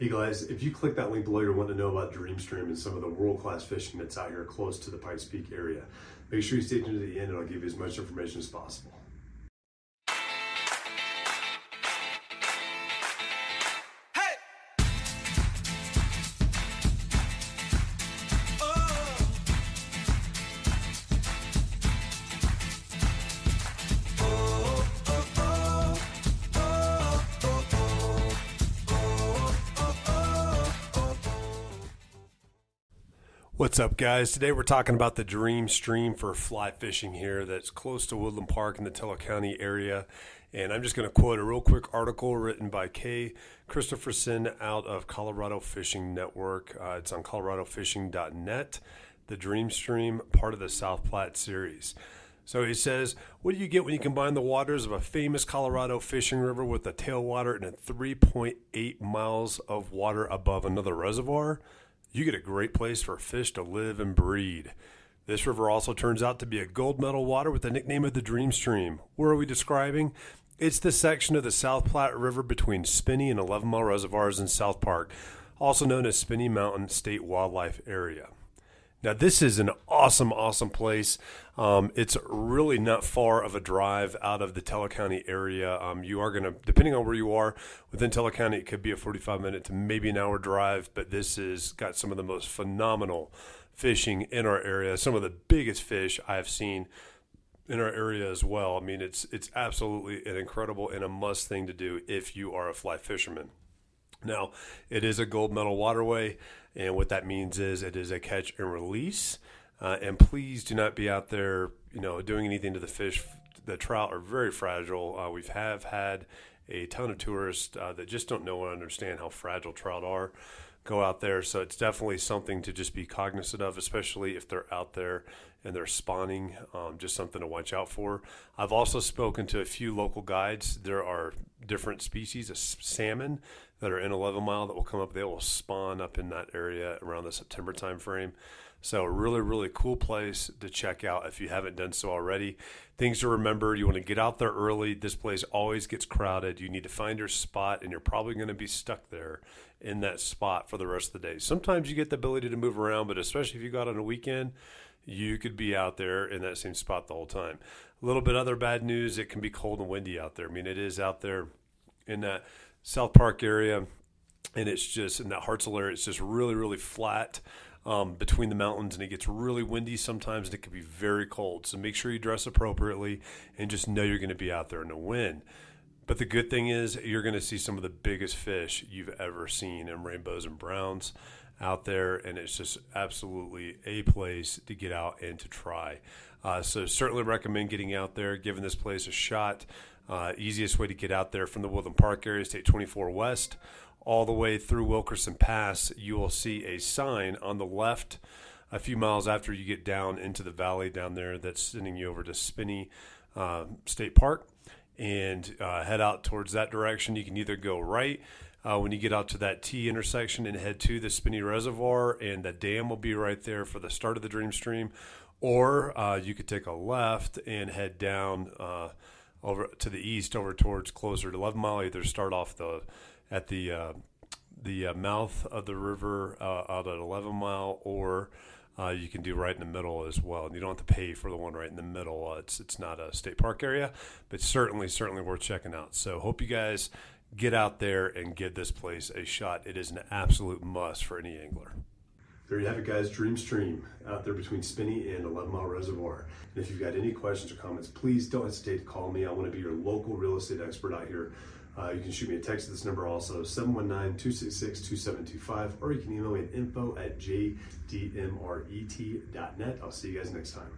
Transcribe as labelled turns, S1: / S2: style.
S1: Hey guys, if you click that link below, you're wanting to know about Dream Stream and some of the world class fishing that's out here close to the Pikes Peak area. Make sure you stay tuned to the end and I'll give you as much information as possible. What's up, guys? Today we're talking about the Dream Stream for fly fishing here that's close to Woodland Park in the Teller County area. And I'm just going to quote a real quick article written by Kay Christopherson out of Colorado Fishing Network. Uh, it's on coloradofishing.net. The Dream Stream, part of the South Platte series. So he says, What do you get when you combine the waters of a famous Colorado fishing river with the tailwater and 3.8 miles of water above another reservoir? You get a great place for fish to live and breed. This river also turns out to be a gold medal water with the nickname of the Dream Stream. Where are we describing? It's the section of the South Platte River between Spinney and 11 Mile Reservoirs in South Park, also known as Spinney Mountain State Wildlife Area. Now, this is an awesome, awesome place. Um, it's really not far of a drive out of the Teller County area. Um, you are going to, depending on where you are within Teller County, it could be a 45 minute to maybe an hour drive, but this has got some of the most phenomenal fishing in our area. Some of the biggest fish I've seen in our area as well. I mean, it's it's absolutely an incredible and a must thing to do if you are a fly fisherman. Now, it is a gold medal waterway, and what that means is it is a catch and release. Uh, and please do not be out there, you know, doing anything to the fish. The trout are very fragile. Uh, we have had a ton of tourists uh, that just don't know or understand how fragile trout are go out there. So it's definitely something to just be cognizant of, especially if they're out there and they're spawning. Um, just something to watch out for. I've also spoken to a few local guides. There are different species of salmon that are in 11 mile that will come up. They will spawn up in that area around the September timeframe. So, really, really cool place to check out if you haven't done so already. Things to remember you want to get out there early. This place always gets crowded. You need to find your spot, and you're probably going to be stuck there in that spot for the rest of the day. Sometimes you get the ability to move around, but especially if you got on a weekend, you could be out there in that same spot the whole time. A little bit other bad news it can be cold and windy out there. I mean, it is out there in that South Park area, and it's just in that Hartsel area, it's just really, really flat. Um, between the mountains, and it gets really windy sometimes, and it can be very cold. So make sure you dress appropriately and just know you're going to be out there in the wind. But the good thing is, you're going to see some of the biggest fish you've ever seen in rainbows and browns out there, and it's just absolutely a place to get out and to try. Uh, so certainly recommend getting out there, giving this place a shot. Uh, easiest way to get out there from the Woodland Park area, State 24 West, all the way through Wilkerson Pass. You will see a sign on the left a few miles after you get down into the valley down there that's sending you over to Spinney uh, State Park and uh, head out towards that direction. You can either go right uh, when you get out to that T intersection and head to the Spinney Reservoir, and the dam will be right there for the start of the Dream Stream, or uh, you could take a left and head down uh, over to the east, over towards closer to 11 Mile. Either start off the at the uh, the uh, mouth of the river uh, out at 11 Mile, or uh, you can do right in the middle as well. And you don't have to pay for the one right in the middle. Uh, it's it's not a state park area, but certainly certainly worth checking out. So hope you guys get out there and give this place a shot. It is an absolute must for any angler. There you have it, guys. Dream Stream out there between Spinney and 11 Mile Reservoir. And if you've got any questions or comments, please don't hesitate to call me. I want to be your local real estate expert out here. Uh, you can shoot me a text at this number also, 719-266-2725, or you can email me at info at jdmret.net. I'll see you guys next time.